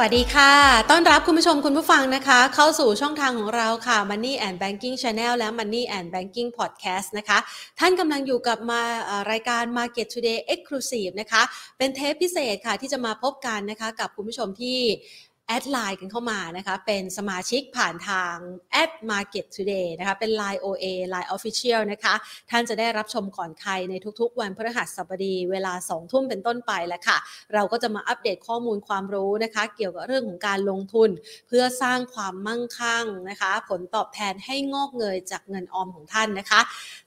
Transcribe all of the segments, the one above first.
สวัสดีค่ะ ต้อนรับคุณผู้ชมคุณผู้ฟังนะคะ เข้าสู่ช่องทางของเราค่ะ Money and Banking Channel และ Money and Banking Podcast นะคะ ท่านกำลังอยู่กับมารายการ Market Today Exclusive นะคะ เป็นเทปพิเศษค่ะที่จะมาพบกันนะคะ กับคุณผู้ชมที่ แอดไลน์กันเข้ามานะคะ เป็นสมาชิกผ่านทาง at market today นะคะ เป็น Line OA Line Official นะคะ ท่านจะได้รับชมก่อนใครในทุกๆ วันพฤหัสบดีเวลา 2 ทุ่มเป็นต้นไปแล้วค่ะ เราก็จะมาอัปเดตข้อมูลความรู้นะคะ เกี่ยวกับเรื่องของการลงทุน เพื่อสร้างความมั่งคั่งนะคะ ผลตอบแทนให้งอกเงยจากเงินออมของท่านนะคะ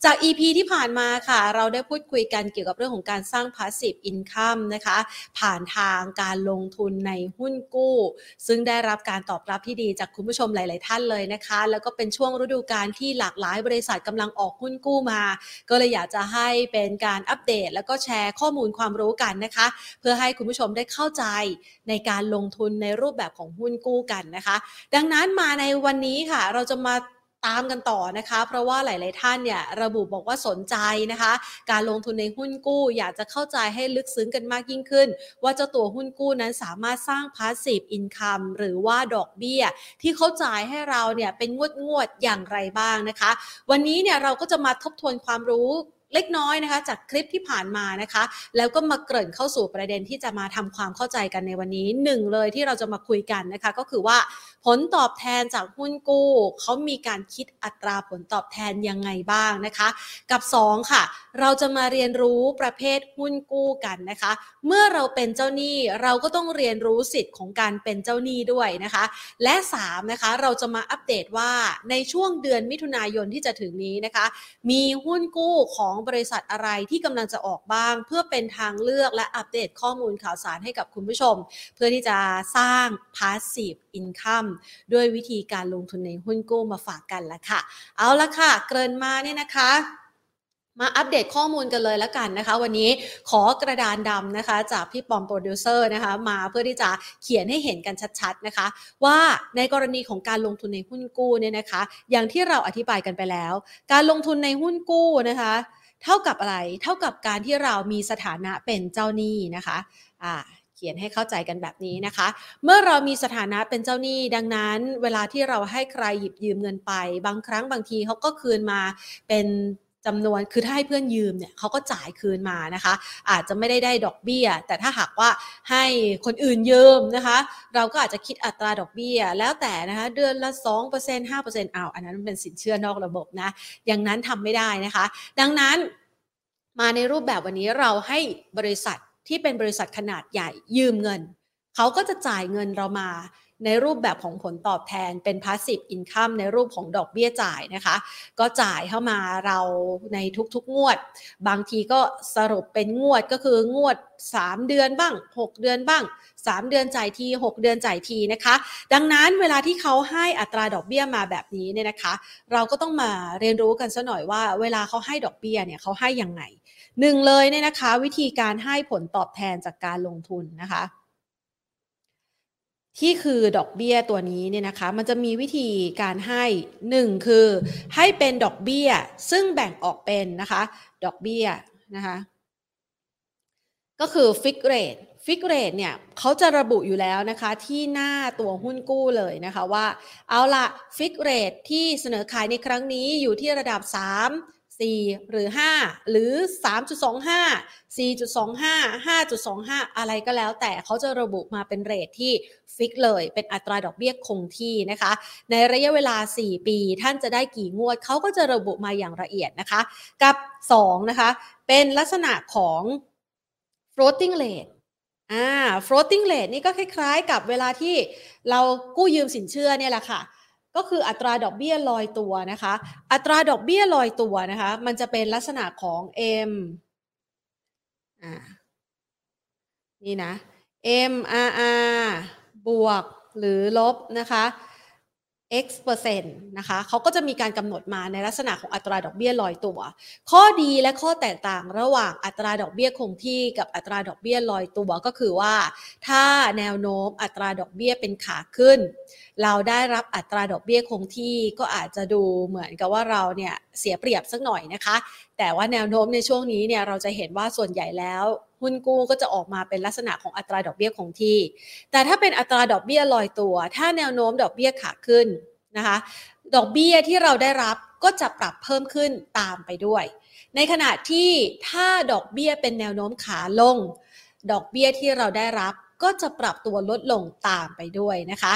จาก EP ที่ผ่านมาค่ะ เราได้พูดคุยกันเกี่ยวกับเรื่องของการสร้าง passive income นะคะ ผ่านทางการลงทุนในหุ้นกู้ซึ่งได้รับการตอบรับที่ดีจากคุณผู้ชมหลาย ๆ ท่านเลยนะคะ แล้วก็เป็นช่วงฤดูกาลที่หลากหลายบริษัทกำลังออกหุ้นกู้มา ก็เลยอยากจะให้เป็นการอัปเดต แล้วก็แชร์ข้อมูลความรู้กันนะคะ เพื่อให้คุณผู้ชมได้เข้าใจในการลงทุนในรูปแบบของหุ้นกู้กันนะคะ ดังนั้นมาในวันนี้ค่ะ เราจะมา ตามกันต่อนะคะ เพราะว่าหลาย ๆ ท่านเนี่ยระบุบอกว่าสนใจนะคะ การลงทุนในหุ้นกู้ อยากจะเข้าใจให้ลึกซึ้งกันมากยิ่งขึ้น ว่าเจ้าตัวหุ้นกู้นั้นสามารถสร้าง passive income หรือว่าดอกเบี้ย ที่เขาจ่ายให้เราเนี่ยเป็นงวดงวด ๆ อย่างไรบ้างนะคะ วันนี้เนี่ยเราก็จะมาทบทวนความรู้เล็กน้อยนะคะ จากคลิปที่ผ่านมานะคะ แล้วก็มาเกริ่นเข้าสู่ประเด็นที่จะมาทำความเข้าใจกันในวันนี้หนึ่งเลยที่เราจะมาคุยกันนะคะ ก็คือว่า ผลตอบแทนจากหุ้นกู้เขามีการคิดอัตราผลตอบแทนยังไงบ้างนะคะ กับ 2 ค่ะ เราจะมาเรียนรู้ประเภทหุ้นกู้กันนะคะ เมื่อเราเป็นเจ้าหนี้เราก็ต้องเรียนรู้สิทธิ์ของการเป็นเจ้าหนี้ด้วยนะคะ และ3นะคะเราจะมาอัปเดตว่าในช่วงเดือนมิถุนายนที่จะถึงนี้นะคะ มีหุ้นกู้ของบริษัทอะไรที่กำลังจะออกบ้าง เพื่อเป็นทางเลือกและอัปเดตข้อมูลข่าวสารให้กับคุณผู้ชม เพื่อที่จะสร้าง passive income ด้วยวิธีการลงทุนในหุ้นกู้มาฝากกันละค่ะ เอาละค่ะ เกินมาเนี่ยนะคะมาอัปเดตข้อมูลกันเลยแล้วกันนะคะ วันนี้ขอกระดานดำนะคะจากพี่ปอมโปรดิวเซอร์นะคะมาเพื่อที่จะเขียนให้เห็นกันชัดๆนะคะ ว่าในกรณีของการลงทุนในหุ้นกู้เนี่ยนะคะ อย่างที่เราอธิบายกันไปแล้ว การลงทุนในหุ้นกู้นะคะ เท่ากับอะไร เท่ากับการที่เรามีสถานะเป็นเจ้าหนี้นะคะอ่า ขียนให้เข้าใจกันแบบนี้นะคะ เมื่อเรามีสถานะเป็นเจ้าหนี้ ดังนั้น เวลาที่เราให้ใครหยิบยืมเงินไป บางครั้งบางทีเขาก็คืนมาเป็นจำนวนคือถ้าให้เพื่อนยืมเนี่ยเขาก็จ่ายคืนมานะคะ อาจจะไม่ได้ได้ดอกเบี้ย แต่ถ้าหากว่าให้คนอื่นยืมนะคะ เราก็อาจจะคิดอัตราดอกเบี้ย แล้วแต่นะคะเดือนละ 2% 5%เอาอันนั้นเป็นสินเชื่อนอกระบบนะอย่างนั้นทำไม่ได้นะคะ ดังนั้นมาในรูปแบบวันนี้เราให้บริษัท ที่เป็นบริษัทขนาดใหญ่ยืมเงิน เขาก็จะจ่ายเงินเรามาในรูปแบบของผลตอบแทนเป็น passive income ในรูปของดอกเบี้ยจ่ายนะคะ ก็จ่ายเข้ามาเราในทุกๆ งวด บางทีก็สรุปเป็นงวดก็คืองวด 3 เดือนบ้าง 6 เดือนบ้าง 3 เดือนจ่ายที 6 เดือนจ่ายทีนะคะ ดังนั้นเวลาที่เขาให้อัตราดอกเบี้ยมาแบบนี้เนี่ยนะคะ เราก็ต้องมาเรียนรู้กันซะหน่อยว่า เวลาเขาให้ดอกเบี้ยเนี่ยเขาให้ยังไง หนึ่งเลยเนี่ยนะคะ วิธีการให้ผลตอบแทนจากการลงทุนนะคะ ที่คือดอกเบี้ยตัวนี้เนี่ยนะคะ มันจะมีวิธีการให้หนึ่งคือให้เป็นดอกเบี้ย ซึ่งแบ่งออกเป็นนะคะ ดอกเบี้ยนะคะก็คือ fix rate fix rate เนี่ยเขาจะระบุอยู่แล้วนะคะ ที่หน้าตัวหุ้นกู้เลยนะคะว่า เอาละ fix rate ที่เสนอขายในครั้งนี้อยู่ที่ระดับ 3 4 หรือ 5 หรือ 3.25 4.25 5.25 อะไรก็แล้ว แต่เขาจะระบุมาเป็น rate ที่ฟิกเลยเป็นอัตราดอกเบี้ยคงที่นะคะ ในระยะเวลา 4 ปี ท่านจะได้กี่งวดเขาก็จะระบุมาอย่างละเอียดนะคะ กับ 2 นะคะ เป็นลักษณะของ floating rate อ่า floating rate นี่ก็คล้ายๆ กับเวลาที่เรากู้ยืมสินเชื่อเนี่ยแหละค่ะ ก็คืออัตราดอกเบี้ยลอยตัวนะคะ อัตราดอกเบี้ยลอยตัวนะคะ มันจะเป็นลักษณะของ M อ่านี่นะ MRR บวกหรือลบนะคะ x เปอร์เซ็นต์นะคะเขาก็จะมีการกำหนดมาในลักษณะของอัตราดอกเบี้ยลอยตัว ข้อดีและข้อแตกต่างระหว่างอัตราดอกเบี้ยคงที่กับอัตราดอกเบี้ยลอยตัวก็คือว่า ถ้าแนวโน้มอัตราดอกเบี้ยเป็นขาขึ้น เราได้รับอัตราดอกเบี้ยคงที่ก็อาจจะดูเหมือนกับว่าเราเนี่ยเสียเปรียบสักหน่อยนะคะ แต่ว่าแนวโน้มในช่วงนี้เนี่ยเราจะเห็นว่าส่วนใหญ่แล้ว หุ้นกู้ก็จะออกมาเป็นลักษณะของอัตราดอกเบี้ยคงที่ แต่ถ้าเป็นอัตราดอกเบี้ยลอยตัว ถ้าแนวโน้มดอกเบี้ยขาขึ้นนะคะ ดอกเบี้ยที่เราได้รับก็จะปรับเพิ่มขึ้นตามไปด้วย ในขณะที่ถ้าดอกเบี้ยเป็นแนวโน้มขาลง ดอกเบี้ยที่เราได้รับก็จะปรับตัวลดลงตามไปด้วยนะคะ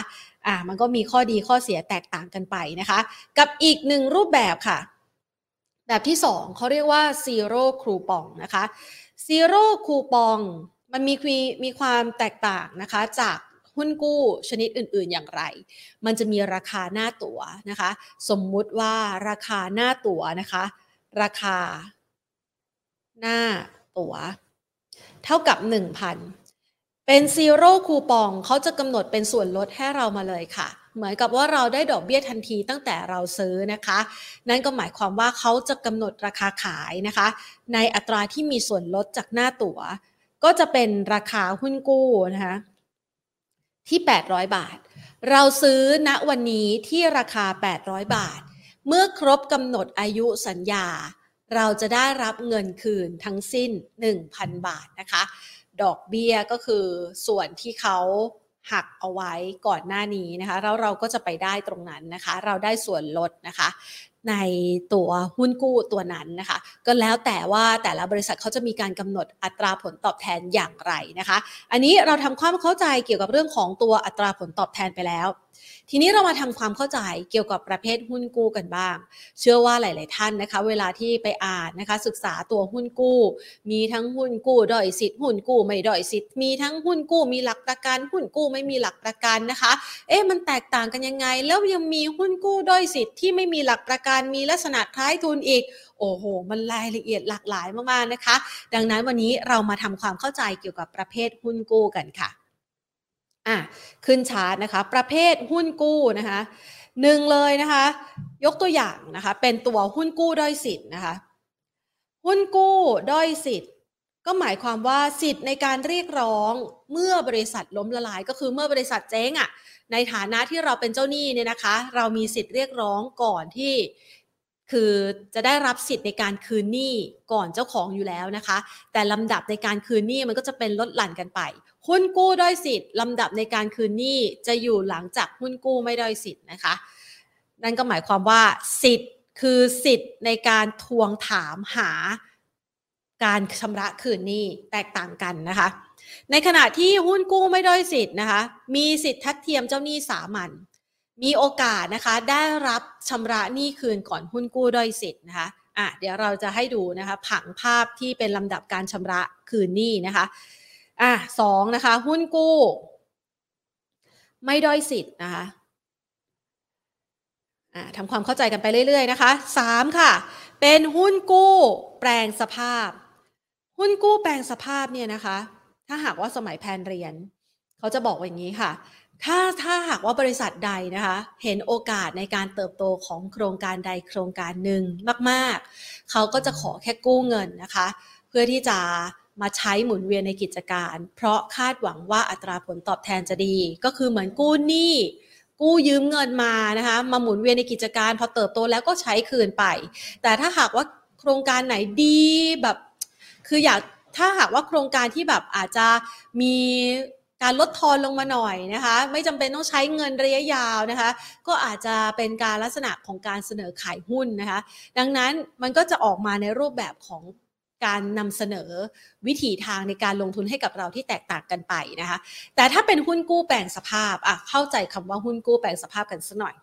อ่า มันก็มีข้อดีข้อเสียแตกต่างกันไปนะคะ กับอีกหนึ่งรูปแบบค่ะ แบบที่สองเขาเรียกว่า zero coupon นะคะ zero coupon มันมีมีความแตกต่างนะคะจากหุ้นกู้ชนิดอื่นๆอย่างไร มันจะมีราคาหน้าตั๋วนะคะ สมมุติว่าราคาหน้าตั๋วนะคะ ราคา หน้าตั๋ว เท่ากับ 1,000 เป็นซีโร่คูปองเขาจะกำหนดเป็นส่วนลดให้เรามาเลยค่ะ เหมือนกับว่าเราได้ดอกเบี้ยทันทีตั้งแต่เราซื้อนะคะ นั่นก็หมายความว่าเขาจะกำหนดราคาขายนะคะ ในอัตราที่มีส่วนลดจากหน้าตั๋ว ก็จะเป็นราคาหุ้นกู้นะคะที่ 800 บาท เราซื้อณวันนี้ที่ราคา 800 บาท เมื่อครบกำหนดอายุสัญญา เราจะได้รับเงินคืนทั้งสิ้น 1,000 บาทนะคะ ดอกเบี้ยก็คือส่วนที่เขา หักเอาไว้ก่อนหน้านี้นะคะแล้วเราก็จะไปได้ตรงนั้นนะคะ เราได้ส่วนลดนะคะในตัวหุ้นกู้ตัวนั้นนะคะ ก็แล้วแต่ว่าแต่ละบริษัทเขาจะมีการกำหนดอัตราผลตอบแทนอย่างไรนะคะ อันนี้เราทำความเข้าใจเกี่ยวกับเรื่องของตัวอัตราผลตอบแทนไปแล้ว ทีนี้เรามาทำความเข้าใจเกี่ยวกับประเภทหุ้นกู้กันบ้าง เชื่อว่าหลาย ๆ ท่านนะคะ เวลาที่ไปอ่านนะคะ ศึกษาตัวหุ้นกู้ มีทั้งหุ้นกู้ด้อยสิทธิ์หุ้นกู้ไม่ด้อยสิทธิ์มีทั้งหุ้นกู้มีหลักประกัน หุ้นกู้ไม่มีหลักประกันนะคะ เอ๊ะมันแตกต่างกันยังไง แล้วยังมีหุ้นกู้ด้อยสิทธิ์ที่ไม่มีหลักประกันมีลักษณะคล้ายทุนอีกโอ้โห มันรายละเอียดหลากหลายมาก ๆ นะคะ ดังนั้นวันนี้เรามาทำความเข้าใจเกี่ยวกับประเภทหุ้นกู้กันค่ะ อะขึ้นชาร์ตนะคะ ประเภทหุ้นกู้นะคะหนึ่งเลยนะคะ ยกตัวอย่างนะคะ เป็นตัวหุ้นกู้ด้อยสิทธิ์นะคะ หุ้นกู้ด้อยสิทธิ์ ก็หมายความว่าสิทธิ์ในการเรียกร้องเมื่อบริษัทล้มละลาย ก็คือเมื่อบริษัทเจ๊งอะ่ะในฐานะที่เราเป็นเจ้าหนี้เนี่ยนะคะ เรามีสิทธิ์เรียกร้องก่อนที่คือจะได้รับสิทธิ์ในการคืนหนี้ก่อนเจ้าของอยู่แล้วนะคะ แต่ลำดับในการคืนหนี้มันก็จะเป็นลดหลั่นกันไป หุ้นกู้ด้อยสิทธิ์ลำดับในการคืนหนี้จะอยู่หลังจากหุ้นกู้ไม่ด้อยสิทธิ์นะคะ นั่นก็หมายความว่าสิทธิ์คือสิทธิ์ในการทวงถามหาการชำระคืนหนี้แตกต่างกันนะคะ ในขณะที่หุ้นกู้ไม่ด้อยสิทธิ์นะคะ มีสิทธิ์ทัดเทียมเจ้าหนี้สามัญมีโอกาสนะคะ ได้รับชำระหนี้คืนก่อนหุ้นกู้ด้อยสิทธิ์นะคะอะเดี๋ยวเราจะให้ดูนะคะผังภาพที่เป็นลำดับการชำระคืนหนี้นะคะ อะสองนะคะ หุ้นกู้ ไม่ด้อยสิทธิ์นะคะทำความเข้าใจกันไปเรื่อย ๆ นะคะสามค่ะ เป็นหุ้นกู้ แปลงสภาพ หุ้นกู้แปลงสภาพเนี่ยนะคะ ถ้าหากว่าสมัยแพนเรียน เขาจะบอกว่าอย่างนี้ค่ะ ถ้าถ้าหากว่าบริษัทใดนะคะ เห็นโอกาสในการเติบโตของโครงการใดโครงการหนึ่งมาก ๆ เขาก็จะขอแค่กู้เงินนะคะ เพื่อที่จะ มาใช้หมุนเวียนในกิจการ เพราะคาดหวังว่าอัตราผลตอบแทนจะดี ก็คือเหมือนกู้หนี้กู้ยืมเงินมานะคะมาหมุนเวียนในกิจการ พอเติบโตแล้วก็ใช้คืนไป แต่ถ้าหากว่าโครงการไหนดีแบบ คืออยากถ้าหากว่าโครงการที่แบบอาจจะมีการลดทอนลงมาหน่อยนะคะ ไม่จำเป็นต้องใช้เงินระยะยาวนะคะ ก็อาจจะเป็นการลักษณะของการเสนอขายหุ้นนะคะ ดังนั้นมันก็จะออกมาในรูปแบบของ การนำเสนอวิถีทางในการลงทุนให้กับเราที่แตกต่างกันไปนะคะ แต่ถ้าเป็นหุ้นกู้แปลงสภาพอะเข้าใจคำว่าหุ้นกู้แปลงสภาพกันสักหน่อย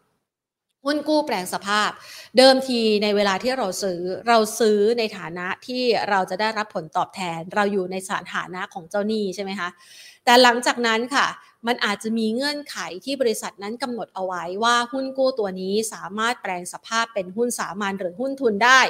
หุ้นกู้แปลงสภาพ เดิมทีในเวลาที่เราซื้อเราซื้อในฐานะที่เราจะได้รับผลตอบแทน เราอยู่ในสถานะของเจ้าหนี้ใช่ไหมคะแต่หลังจากนั้นค่ะ มันอาจจะมีเงื่อนไขที่บริษัทนั้นกำหนดเอาไว้ว่าหุ้นกู้ตัวนี้สามารถแปลงสภาพเป็นหุ้นสามัญหรือหุ้นทุนได้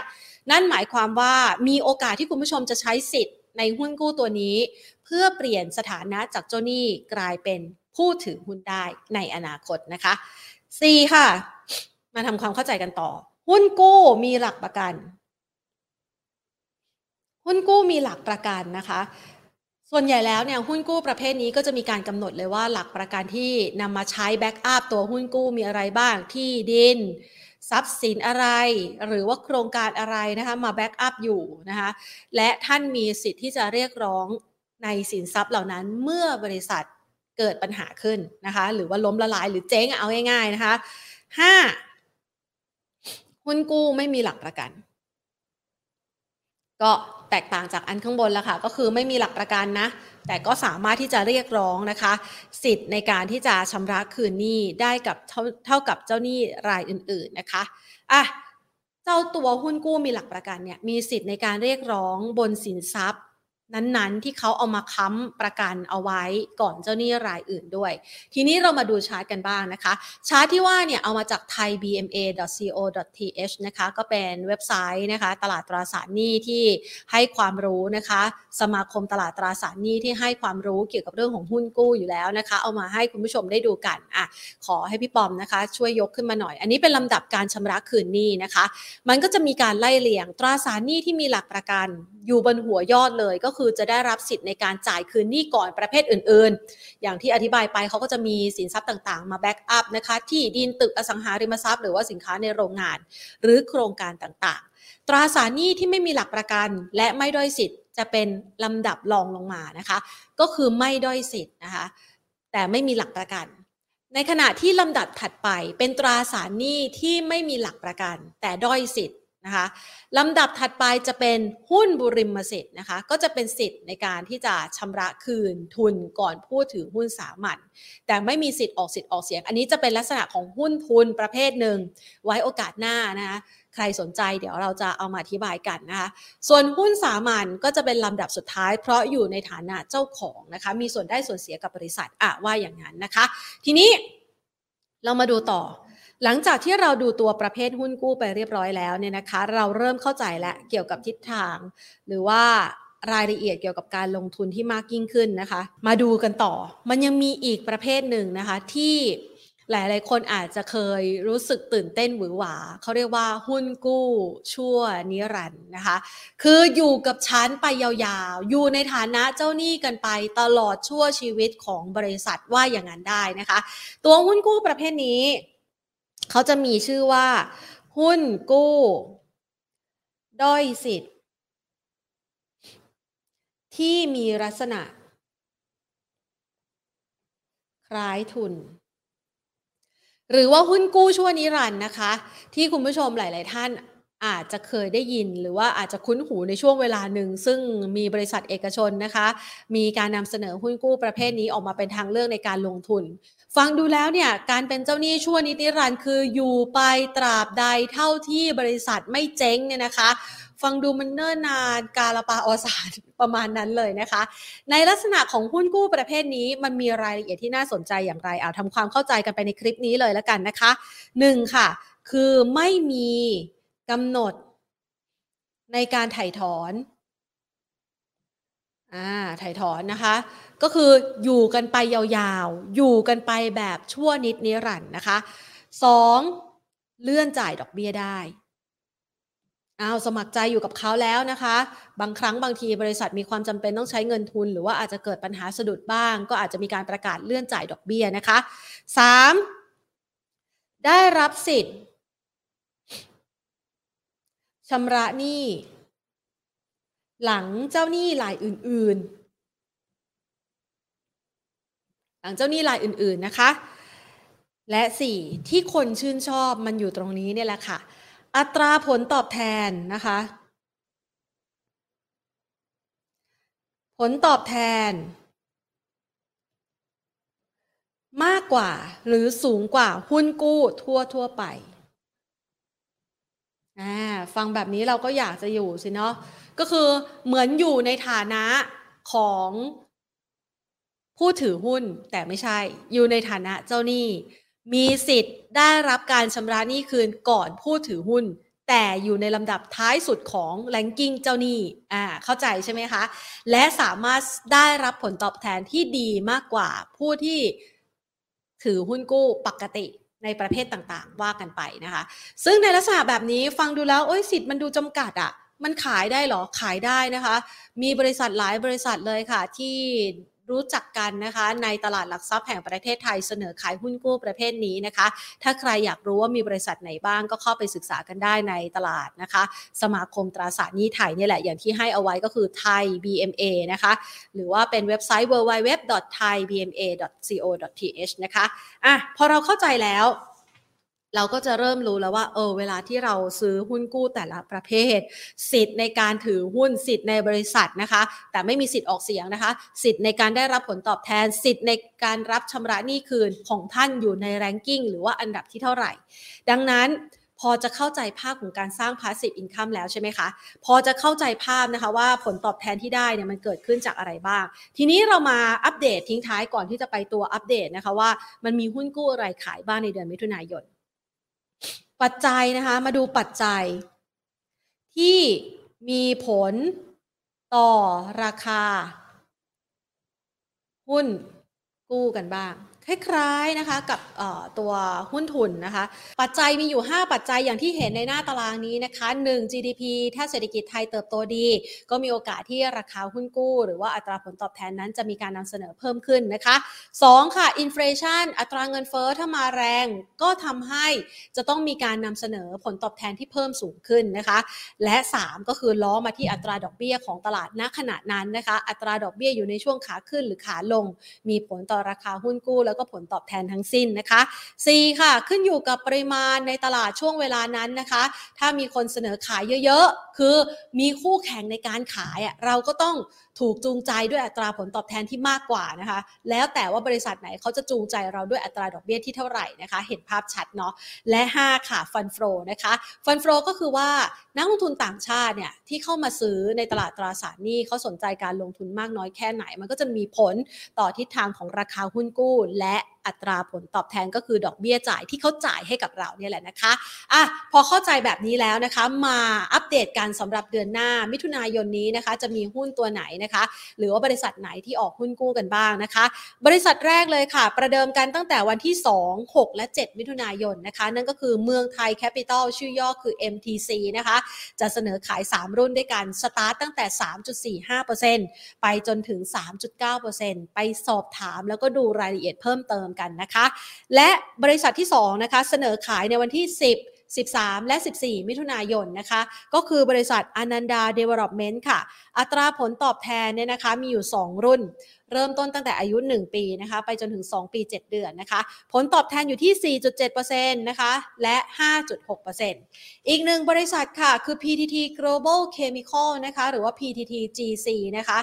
นั่นหมายความว่ามีโอกาสที่คุณผู้ชมจะใช้สิทธิ์ในหุ้นกู้ตัวนี้ เพื่อเปลี่ยนสถานะจากเจ้าหนี้กลายเป็นผู้ถือหุ้นได้ในอนาคตนะคะ 4. ค่ะ มาทำความเข้าใจกันต่อ หุ้นกู้มีหลักประกัน หุ้นกู้มีหลักประกันนะคะส่วนใหญ่แล้วเนี่ยหุ้นกู้ประเภทนี้ก็จะมีการกำหนดเลยว่าหลักประกันที่นำมาใช้ back up ตัวหุ้นกู้มีอะไรบ้างที่ดิน ทรัพย์สินอะไร หรือว่าโครงการอะไรนะคะมา back up อยู่นะคะและท่านมีสิทธิ์ที่จะเรียกร้องในสินทรัพย์เหล่านั้นเมื่อบริษัทเกิดปัญหาขึ้นนะคะหรือว่าล้มละลายหรือเจ๊งเอาง่ายๆนะคะห้าหุ้นกู้ไม่มีหลักประกัน ก็ แตกต่างจากอันข้างบนแล้วค่ะ ก็คือไม่มีหลักประกันนะ แต่ก็สามารถที่จะเรียกร้องนะคะ สิทธิ์ในการที่จะชำระคืนหนี้ได้กับเท่าเท่ากับเจ้าหนี้รายอื่น ๆนะคะอะเจ้าตัวหุ้นกู้มีหลักประกันเนี่ยมีสิทธิ์ในการเรียกร้องบนสินทรัพย์ นั้นๆ ที่เขาเอามาค้ำประกันเอาไว้ก่อนเจ้าหนี้รายอื่นด้วย ทีนี้เรามาดูชาร์ตกันบ้างนะคะ ชาร์ตที่ว่าเนี่ยเอามาจาก thaibma.co.th นะคะ ก็เป็นเว็บไซต์นะคะ ตลาดตราสารหนี้ที่ให้ความรู้นะคะ สมาคมตลาดตราสารหนี้ที่ให้ความรู้เกี่ยวกับเรื่องของหุ้นกู้อยู่แล้วนะคะ เอามาให้คุณผู้ชมได้ดูกันอะขอให้พี่ปอมนะคะ ช่วยยกขึ้นมาหน่อย อันนี้เป็นลำดับการชำระคืนหนี้นะคะ มันก็จะมีการไล่เลียงตราสารหนี้ที่มีหลักประกันอยู่บนหัวยอดเลยก็คือือจะได้รับสิทธิ์ในการจ่ายคืนหนี้ก่อนประเภทอื่น ๆ อย่างที่อธิบายไปเขาก็จะมีสินทรัพย์ต่างๆ มา back up นะคะ ที่ดินตึกอสังหาริมทรัพย์หรือว่าสินค้าในโรงงาน หรือโครงการต่างๆ ตราสารหนี้ที่ไม่มีหลักประกัน และไม่ด้อยสิทธิ์จะเป็นลำดับรองลงมานะคะ ก็คือไม่ด้อยสิทธิ์นะคะ แต่ไม่มีหลักประกัน ในขณะที่ลำดับถัดไปเป็นตราสารหนี้ที่ไม่มีหลักประกัน แต่ด้อยสิทธิ์ นะคะลำดับถัดไปจะเป็นหุ้นบุริมสิทธิ์นะคะก็จะเป็นสิทธิ์ในการที่จะชำระคืนทุนก่อนผู้ถือหุ้นสามัญแต่ไม่มีสิทธิ์ออกสิทธิ์ออกเสียง อันนี้จะเป็นลักษณะของหุ้นทุนประเภทหนึ่ง ไว้โอกาสหน้านะคะใครสนใจเดี๋ยวเราจะเอามาอธิบายกันนะคะส่วนหุ้นสามัญก็จะเป็นลำดับสุดท้าย เพราะอยู่ในฐานะเจ้าของนะคะมีส่วนได้ส่วนเสียกับบริษัทอะว่าอย่างนั้นนะคะ ทีนี้เรามาดูต่อ หลังจากที่เราดูตัวประเภทหุ้นกู้ไปเรียบร้อยแล้วเนี่ยนะคะ เราเริ่มเข้าใจแล้วเกี่ยวกับทิศทาง หรือว่ารายละเอียดเกี่ยวกับการลงทุนที่มากยิ่งขึ้นนะคะ มาดูกันต่อ มันยังมีอีกประเภทหนึ่งนะคะที่หลาย ๆ คนอาจจะเคยรู้สึกตื่นเต้นหวือหวา เขาเรียกว่าหุ้นกู้ชั่วนิรันด์นะคะ คืออยู่กับชั้นไปยาวๆ อยู่ในฐานะเจ้าหนี้กันไปตลอดชั่วชีวิตของบริษัทว่าอย่างนั้นได้นะคะ ตัวหุ้นกู้ประเภทนี้ เขาจะมีชื่อว่า หุ้นกู้ ด้อยสิทธิ์ ที่มีลักษณะ คล้ายทุน หรือว่าหุ้นกู้ชั่วนิรันด์นะคะ ที่คุณผู้ชมหลาย ๆ ท่าน อาจจะเคยได้ยินหรือว่าอาจจะคุ้นหูในช่วงเวลาหนึ่ง ซึ่งมีบริษัทเอกชนนะคะ มีการนำเสนอหุ้นกู้ประเภทนี้ออกมาเป็นทางเลือกในการลงทุน ฟังดูแล้วเนี่ยการเป็นเจ้าหนี้ชั่วนิรันดร์คืออยู่ไปตราบใดเท่าที่บริษัทไม่เจ๊งเนี่ยนะคะ ฟังดูมันเนิ่นนานกาลปาอสารประมาณนั้นเลยนะคะ ในลักษณะของหุ้นกู้ประเภทนี้มันมีรายละเอียดที่น่าสนใจอย่างไรเอาทำความเข้าใจกันไปในคลิปนี้เลยแล้วกันนะคะหนึ่งค่ะ คือไม่มี กำหนดในการถ่ายถอนอ่าถ่ายถอนนะคะ ก็คืออยู่กันไปยาวๆ อยู่กันไปแบบชั่วนิดนิรันด์นะคะสองเลื่อนจ่ายดอกเบี้ยได้อ้าวสมัครใจอยู่กับเขาแล้วนะคะ บางครั้งบางทีบริษัทมีความจำเป็นต้องใช้เงินทุน หรือว่าอาจจะเกิดปัญหาสะดุดบ้าง ก็อาจจะมีการประกาศเลื่อนจ่ายดอกเบี้ยนะคะสามได้รับสิทธิ์ ชำระหนี้หลังเจ้าหนี้รายอื่น ๆ หลังเจ้าหนี้รายอื่น ๆ นะคะ และสี่ที่คนชื่นชอบมันอยู่ตรงนี้เนี่ยแหละค่ะ อัตราผลตอบแทนนะคะ ผลตอบแทน มากกว่าหรือสูงกว่าหุ้นกู้ทั่วทั่วไป อ่าฟังแบบนี้เราก็อยากจะอยู่สิเนาะก็คือเหมือนอยู่ในฐานะของผู้ถือหุ้นแต่ไม่ใช่ อยู่ในฐานะเจ้าหนี้ มีสิทธิ์ได้รับการชำระหนี้คืนก่อนผู้ถือหุ้น แต่อยู่ในลำดับท้ายสุดของแลนกิ้งเจ้าหนี้อ่าเข้าใจใช่ไหมคะ และสามารถได้รับผลตอบแทนที่ดีมากกว่าผู้ที่ถือหุ้นกู้ปกติ ในประเภทต่างๆ ว่ากันไปนะคะ ซึ่งในลักษณะแบบนี้ฟังดูแล้วโอ้ยสิทธิ์มันดูจำกัดอะ่ะมันขายได้หรอ ขายได้นะคะ มีบริษัทหลายบริษัทเลยค่ะ ที่ รู้จักกันนะคะในตลาดหลักทรัพย์แห่งประเทศไทยเสนอขายหุ้นกู้ประเภทนี้นะคะ ถ้าใครอยากรู้ว่ามีบริษัทไหนบ้างก็เข้าไปศึกษากันได้ในตลาดนะคะ สมาคมตราสารหนี้ไทยนี่แหละอย่างที่ให้เอาไว้ก็คือไทย BMA นะคะหรือว่าเป็นเว็บไซต์ www.thaibma.co.th นะคะอะพอเราเข้าใจแล้ว เราก็จะเริ่มรู้แล้วว่า เออ เวลาที่เราซื้อหุ้นกู้แต่ละประเภท สิทธิ์ในการถือหุ้นสิทธิ์ในบริษัทนะคะ แต่ไม่มีสิทธิ์ออกเสียงนะคะ สิทธิ์ในการได้รับผลตอบแทน สิทธิ์ในการรับชำระหนี้คืนของท่านอยู่ในแรงกิ้งหรือว่าอันดับที่เท่าไหร่ ดังนั้นพอจะเข้าใจภาพของการสร้าง passive income แล้วใช่ไหมคะ พอจะเข้าใจภาพนะคะว่าผลตอบแทนที่ได้เนี่ยมันเกิดขึ้นจากอะไรบ้าง ทีนี้เรามาอัปเดตทิ้งท้ายก่อนที่จะไปตัวอัปเดตนะคะว่ามันมีหุ้นกู้อะไรขายบ้างในเดือนมิถุนายน ปัจจัยนะคะมาดูปัจจัย ที่มีผลต่อราคา หุ้นกู้กันบ้าง คล้ายๆนะคะกับตัวหุ้นทุนนะคะ ปัจจัยมีอยู่ 5 ปัจจัยอย่างที่เห็นในหน้าตารางนี้นะคะ 1. GDP ถ้าเศรษฐกิจไทยเติบโตดี ก็มีโอกาสที่ราคาหุ้นกู้ หรือว่าอัตราผลตอบแทนนั้นจะมีการนำเสนอเพิ่มขึ้นนะคะ 2. ค่ะอินฟลชันอัตราเงินเฟอ้อถ้ามาแรงก็ทำให้จะต้องมีการนำเสนอผลตอบแทนที่เพิ่มสูงขึ้นนะคะ และ 3 ก็คือล้อมาที่อัตราดอกเบี้ยของตลาดณขณะนั้นนะคะ อัตราดอกเบี้ยอยู่ในช่วงขาขึ้นหรือขาลง มีผลต่อราคาหุ้นกู้แล้วก็ผลตอบแทนทั้งสิ้นนะคะ 4 ค่ะ ขึ้นอยู่กับปริมาณในตลาดช่วงเวลานั้นนะคะ ถ้ามีคนเสนอขายเยอะๆ คือมีคู่แข่งในการขายอะเราก็ต้องถูกจูงใจด้วยอัตราผลตอบแทนที่มากกว่านะคะ แล้วแต่ว่าบริษัทไหนเขาจะจูงใจเราด้วยอัตราดอกเบี้ยที่เท่าไหร่นะคะ เห็นภาพชัดเนาะ และ 5 ค่ะฟันโฟนะคะ ฟันโฟก็คือว่านักลงทุนต่างชาติเนี่ยที่เข้ามาซื้อในตลาดตราสารหนี้เขาสนใจการลงทุนมากน้อยแค่ไหน มันก็จะมีผลต่อทิศทางของราคาหุ้นกู้และอัตราผลตอบแทนก็คือดอกเบี้ยจ่ายที่เขาจ่ายให้กับเราเนี่ยแหละนะคะอะพอเข้าใจแบบนี้แล้วนะคะมาอัปเดตกันสำหรับเดือนหน้ามิถุนายนนี้นะคะ จะมีหุ้นตัวไหนนะคะ หรือว่าบริษัทไหนที่ออกหุ้นกู้กันบ้างนะคะ บริษัทแรกเลยค่ะ ประเดิมกันตั้งแต่วันที่ 2 6 และ 7 มิถุนายนนะคะ นั่นก็คือเมืองไทยแคปิตอลชื่อย่อคือ MTC นะคะ จะเสนอขาย 3 รุ่นด้วยกันสตาร์ตตั้งแต่ 3.45%ไปจนถึง 3.9%ไปสอบถามแล้วก็ดูรายละเอียดเพิ่มเติมกันนะคะ และบริษัทที่2นะคะเสนอขายในวันที่ 10 13 และ 14 มิถุนายนนะคะ ก็คือบริษัทอนันดาเดเวล็อปเมนต์ค่ะ อัตราผลตอบแทนเนี่ยนะคะมีอยู่ 2 รุ่น เริ่มต้นตั้งแต่อายุ 1 ปีนะคะไปจนถึง 2 ปี 7 เดือนนะคะ ผลตอบแทนอยู่ที่ 4.7%นะคะและ 5.6%อีกหนึ่งบริษัทค่ะ คือ PTT Global Chemical นะคะหรือว่า PTT GC นะคะ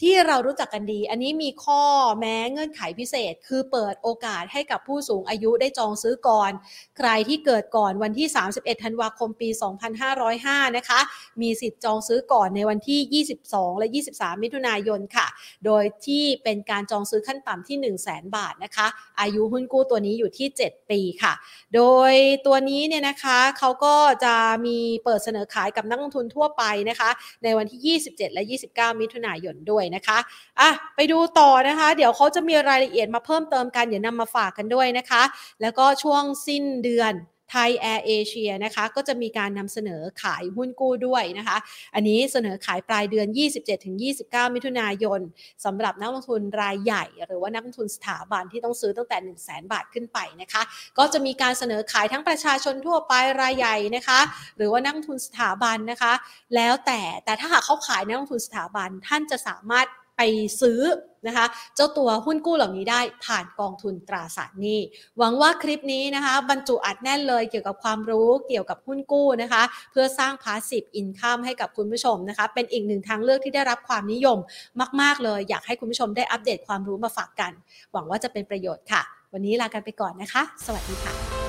ที่เรารู้จักกันดี อันนี้มีข้อแม้เงื่อนไขพิเศษ คือเปิดโอกาสให้กับผู้สูงอายุได้จองซื้อก่อน ใครที่เกิดก่อนวันที่ 31 ธันวาคมปี 2505 นะคะ มีสิทธิ์จองซื้อก่อนในวันที่ 22 และ 23 มิถุนายนค่ะ โดยที่เป็นการจองซื้อขั้นต่ำที่ 1 0 0 0 0แบาทนะคะ อายุหุ้นกู้ตัวนี้อยู่ที่ 7 ปีค่ะ โดยตัวนี้เนี่ยนะคะเขาก็จะมีเปิดเสนอขายกับนักลงทุนทั่วไปนะคะ ในวันที่ 27 และ 29 มิถุนายนด้วยนะคะอะไปดูต่อนะคะ เดี๋ยวเขาจะมีรายละเอียดมาเพิ่มเติมกันเดี๋ยวนำมาฝากกันด้วยนะคะ แล้วก็ช่วงสิ้นเดือน ไทยแอร์เอเชียนะคะก็จะมีการนำเสนอขายหุ้นกู้ด้วยนะคะ อันนี้เสนอขายปลายเดือน 27-29 มิถุนายนสำหรับนักลงทุนรายใหญ่ หรือว่านักลงทุนสถาบันที่ต้องซื้อตั้งแต่ 1 0 0 0 0แบาทขึ้นไปนะคะ ก็จะมีการเสนอขายทั้งประชาชนทั่วไปรายใหญ่นะคะ หรือว่านักลงทุนสถาบันนะคะ แล้วแต่แต่ถ้าหากเขาขายนักลงทุนสถาบันท่านจะสามารถ ไปซื้อนะคะ เจ้าตัวหุ้นกู้เหล่านี้ได้ผ่านกองทุนตราสารหนี้ หวังว่าคลิปนี้นะคะ บรรจุอัดแน่นเลยเกี่ยวกับความรู้เกี่ยวกับหุ้นกู้นะคะ เพื่อสร้างพาสซีฟอินคัมให้กับคุณผู้ชมนะคะ เป็นอีกหนึ่งทางเลือกที่ได้รับความนิยมมาก ๆ เลย อยากให้คุณผู้ชมได้อัปเดตความรู้มาฝากกัน หวังว่าจะเป็นประโยชน์ค่ะ วันนี้ลากันไปก่อนนะคะ สวัสดีค่ะ